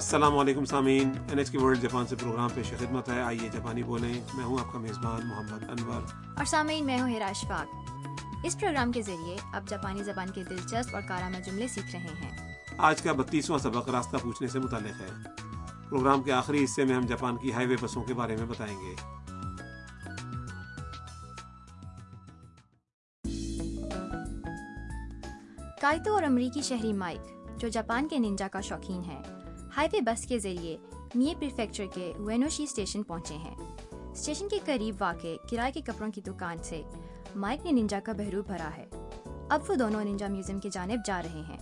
السلام علیکم سامعین۔ N H K World Japan سے پروگرام پیش خدمت ہے۔ آئیے جاپانی بولیں۔ میں ہوں آپ کا میزبان محمد انور۔ اور سامعین میں ہوں ہیرا اشفاق۔ اس پروگرام کے ذریعے آپ جاپانی زبان کے دلچسپ اور کارآمد جملے سیکھ رہے ہیں۔ آج کا بتیسواں سبق راستہ پوچھنے سے متعلق ہے۔ پروگرام کے آخری حصے میں ہم جاپان کی ہائی وے بسوں کے بارے میں بتائیں گے۔ کائتو اور امریکی شہری مائک جو جاپان کے ننجا کا شوقین ہے ہائی وے بس کے ذریعے میے پریفیکچر کے وینوشی اسٹیشن پہنچے ہیں اسٹیشن کے قریب واقع کرائے کے کپڑوں کی دکان سے مائک نے ننجا کا بہرو بھرا ہے اب وہ دونوں ننجا میوزیم کی جانب جا رہے ہیں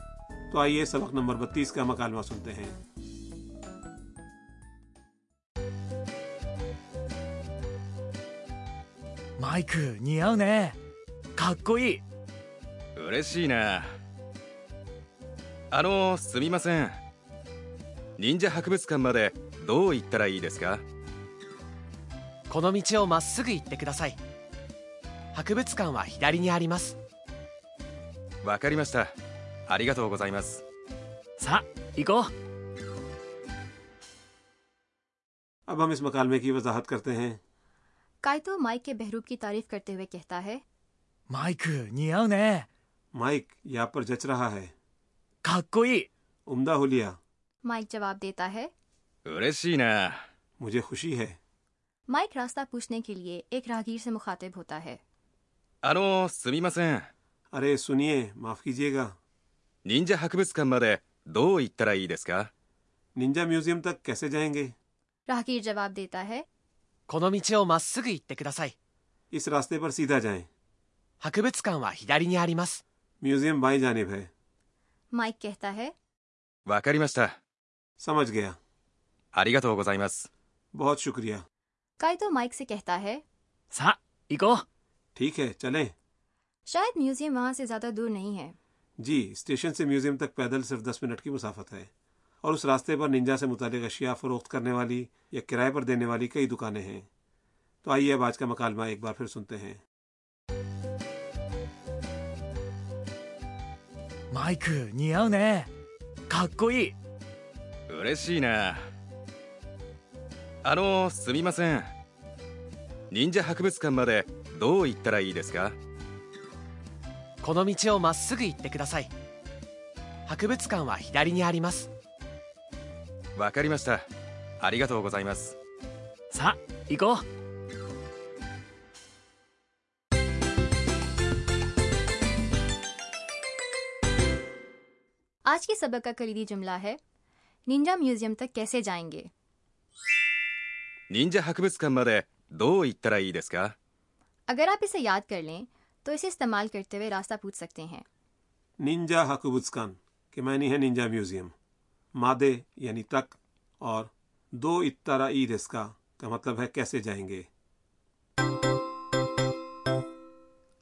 تو آئیے سبق نمبر بتیس کا مکالمہ سنتے ہیں マイク似合うねかっこいい嬉しいなあのすみません 忍者博物館までどう行ったらいいですかこの道をまっすぐ行ってください博物館は左にありますわかりましたありがとうございます さあ行こう اب ہم اس مکالمے کی وضاحت کرتے ہیں کائتو مائک کے بہروب کی تعریف کرتے ہوئے کہتا ہے マイク似合うね مائک یہ آپ پر جچ رہا ہے かっこいい عمدہ ہولیا مائک جواب دیتا ہے۔ مجھے خوشی ہے۔ مائک راستہ پوچھنے کے لیے ایک راہگیر سے مخاطب ہوتا ہے۔ ارے سنیے معاف کیجیے گا۔ نینجا حقبس کا مر ہے دو اترائی دس کا۔ نینجا میوزیم تک کیسے جائیں گے؟ راہگیر جواب دیتا ہے۔ اتے اس راستے پر سیدھا جائیں۔ حقبس کا ہوا میوزیم بائی جانب ہے۔ مائک کہتا ہے۔ واکاری مستا سمجھ گیا۔ آریگا تو گوزائمس بہت شکریہ۔ کائتو مائک سے کہتا ہے۔ سا ایکو۔ ٹھیک ہے چلیں۔ شاید میوزیم وہاں سے زیادہ دور نہیں ہے۔ جی اسٹیشن سے میوزیم تک پیدل صرف دس منٹ کی مسافت ہے۔ اور اس راستے پر ننجا سے متعلق اشیاء فروخت کرنے والی یا کرائے پر دینے والی کئی دکانیں ہیں۔ تو آئیے اب آج کا مکالمہ ایک بار پھر سنتے ہیں۔ مائک نیاؤ نے۔ کا کوئی 嬉しいなあのすみません忍者博物館までどう行ったらいいですかこの道をまっすぐ行ってください博物館は左にあります わかりましたありがとうございます さあ行こう آج کے سبق کا کلیدی جملہ ہے ninja میوزیم تک کیسے جائیں گے hakubutsukan made کا ittara ii desu ka? agar aap ise yaad kar یاد کر لیں تو karte استعمال کرتے ہوئے sakte hain. ninja hakubutsukan ke حقبتسکن hai ninja museum. made yani مادے یعنی تک اور دو desu عید ka matlab hai مطلب ہے کیسے جائیں گے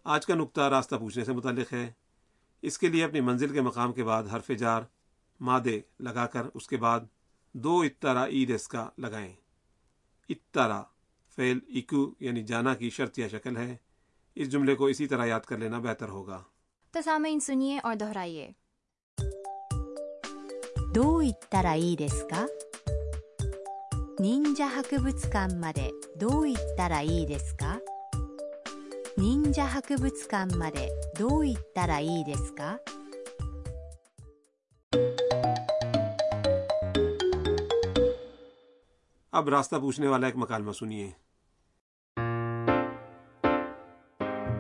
آج کا نقطہ راستہ پوچھنے سے متعلق ہے اس کے لیے اپنی منزل کے مقام کے بعد حرف جار مادے لگا کر اس کے بعد دو اتارا عید اس کا لگائیں اتارا فعل اکو یعنی جانا کی شرطیہ شکل ہے اس جملے کو اسی طرح یاد کر لینا بہتر ہوگا تو سامعین سنیے اور دہرائیے どう行ったらいいですか忍者博物館までどう行ったらいいですか忍者博物館までどう行ったらいいですか اب راستہ پوچھنے والا ایک مکالمہ سنیے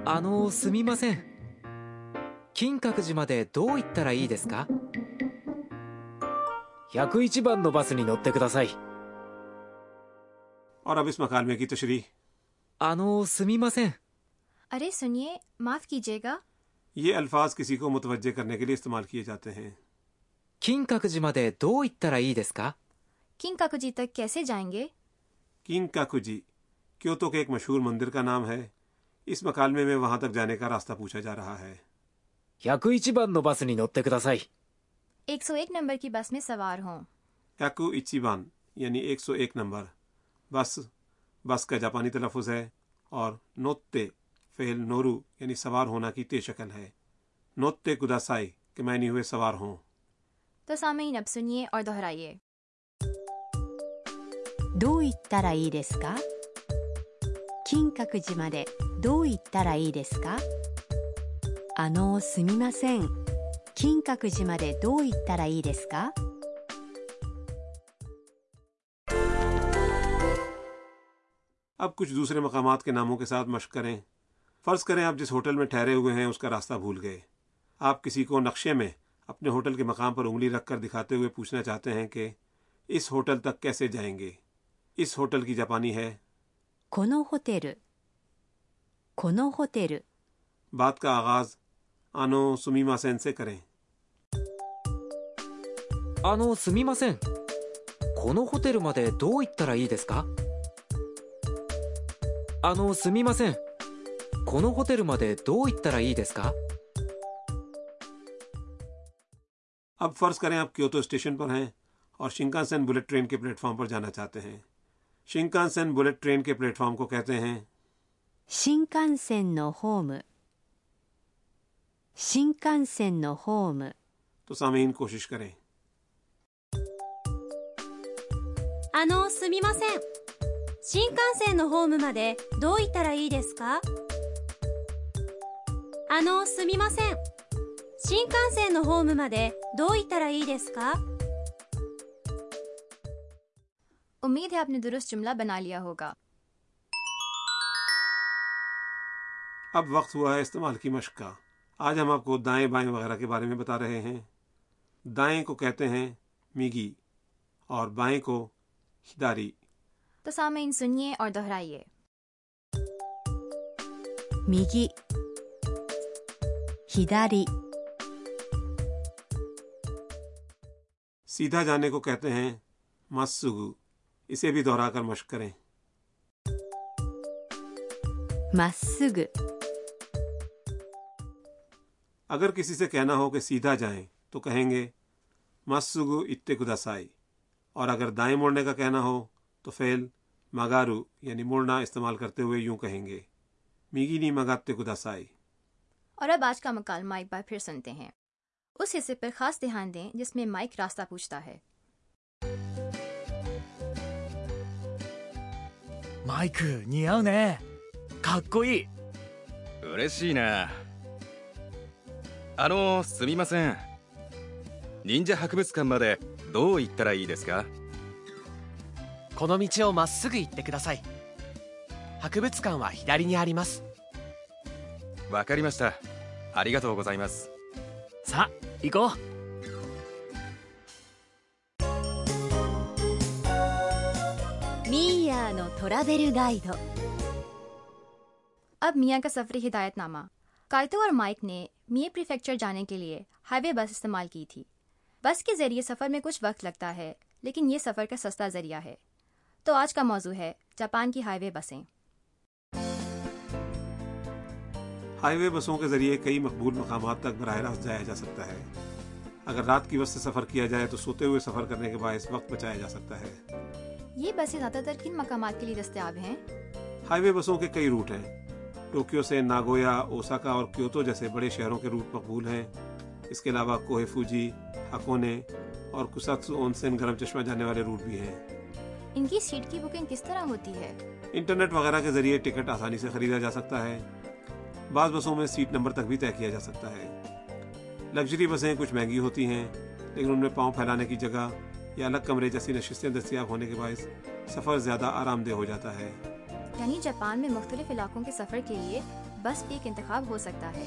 あのすみません金閣寺までどう行ったらいいですか101番のバスに乗ってください اور اب اس مکالمے کی تشریح あのすみません ارے سنیے معاف کیجیے گا یہ الفاظ کسی کو متوجہ کرنے کے لیے استعمال کیے جاتے ہیں 金閣寺までどう行ったらいいですか کنگ کاکو جی تک کیسے جائیں گے کنگ کاکو کیوتو کے ایک مشہور مندر کا نام ہے اس مکالمے میں وہاں تک جانے کا راستہ پوچھا جا رہا ہے ایک سو ایک نمبر کی بس میں سوار ہوں یاکو اچیبان یعنی ایک سو ایک نمبر بس بس کا جاپانی تلفظ ہے اور نوتے فیل نورو یعنی سوار ہونا کی تے شکل ہے نوتے کداسائی میں نہیں ہوئے سوار ہوں تو سامعین اب سنیے اور دہرائیے どう行ったらいいですか？金閣寺までどう行ったらいいですか？あのすみません。金閣寺までどう行ったらいいですか？اب کچھ دوسرے مقامات کے ناموں کے ساتھ مشق کریں۔ فرض کریں آپ جس ہوٹل میں ٹھہرے ہوئے ہیں، اس کا راستہ بھول گئے۔ آپ کسی کو نقشے میں اپنے ہوٹل کے مقام پر انگلی رکھ کر دکھاتے ہوئے پوچھنا چاہتے ہیں کہ اس ہوٹل تک کیسے جائیں گے؟ اس ہوٹل کی جاپانی ہے۔ このホテルこのホテル بات کا آغاز آنو سمیما سین سے کریں۔ あのすみませんこのホテルまでどう行ったらいいですかあのすみませんこのホテルまでどう行ったらいいですか اب فرض کریں آپ کیوتو اسٹیشن پر ہیں اور شنکان سین بلٹ ٹرین کے پلیٹ فارم پر جانا چاہتے ہیں۔ شنکان سین بلٹ ٹرین کے پلیٹ فارم کو پہ سمیما سینکن تو سامعین مدے دو あのすみません新幹線のホームまでどう行ったらいいですかあのすみません新幹線のホームまでどう行ったらいいですか امید ہے آپ نے درست جملہ بنا لیا ہوگا۔ اب وقت ہوا ہے استعمال کی مشق کا۔ آج ہم آپ کو دائیں بائیں وغیرہ کے بارے میں بتا رہے ہیں۔ دائیں کو کہتے ہیں میگی اور بائیں کو ہداری۔ تو سامعین سنیے اور دہرائیے۔ میگی ہداری۔ سیدھا جانے کو کہتے ہیں مسگو۔ اسے بھی دہرا کر مشق کریں۔ مسگ اگر کسی سے کہنا ہو کہ سیدھا جائیں تو کہیں گے مسگ اتے کداسائی اور اگر دائیں مڑنے کا کہنا ہو تو فیل مگارو یعنی مڑنا استعمال کرتے ہوئے یوں کہیں گے میگی نی مگاتے کداسائی اور اب آج کا مکالمہ ایک بار پھر سنتے ہیں۔ اس حصے پر خاص دھیان دیں جس میں مائک راستہ پوچھتا ہے۔ マイク似合うねかっこいい嬉しいなあのすみません忍者博物館までどう行ったらいいですかこの道をまっすぐ行ってください博物館は左にありますわかりましたありがとうございますさあ行こう。سیاح اب میاں کا سفری ہدایت نامہ کائتو اور مائک نے میے پریفیکچر جانے کے لیے ہائی وے بس استعمال کی تھی۔ بس کے ذریعے سفر میں کچھ وقت لگتا ہے لیکن یہ سفر کا سستا ذریعہ ہے۔ تو آج کا موضوع ہے جاپان کی ہائی وے بسیں۔ ہائی وے بسوں کے ذریعے کئی مقبول مقامات تک براہ راست جایا جا سکتا ہے۔ اگر رات کی بس سے سفر کیا جائے تو سوتے ہوئے سفر کرنے کے باعث وقت بچایا جا سکتا ہے۔ یہ بسیں زیادہ تر کن مقامات کے لیے دستیاب ہیں؟ ہائی وے بسوں کے کئی روٹ ہیں۔ ٹوکیو سے ناگویا اوساکا اور کیوتو جیسے بڑے شہروں کے روٹ مقبول ہیں۔ اس کے علاوہ کوہ فوجی ہکونے اور کساکسو اونسن گرم چشمہ جانے والے روٹ بھی ہیں۔ ان کی سیٹ کی بکنگ کس طرح ہوتی ہے؟ انٹرنیٹ وغیرہ کے ذریعے ٹکٹ آسانی سے خریدا جا سکتا ہے۔ بعض بسوں میں سیٹ نمبر تک بھی طے کیا جا سکتا ہے۔ لگژری بسیں کچھ مہنگی ہوتی ہیں لیکن ان میں پاؤں پھیلانے کی جگہ یا الگ کمرے جیسی نشستیں دستیاب ہونے کے باعث سفر زیادہ آرام دہ ہو جاتا ہے۔ یعنی جاپان میں مختلف علاقوں کے سفر کے لیے بس ایک انتخاب ہو سکتا ہے۔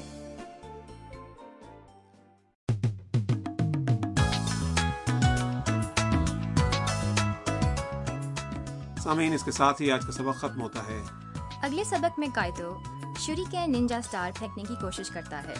سامعین اس کے ساتھ ہی آج کا سبق ختم ہوتا ہے۔ اگلے سبق میں کائتو شری کے نینجا سٹار پھینکنے کی کوشش کرتا ہے۔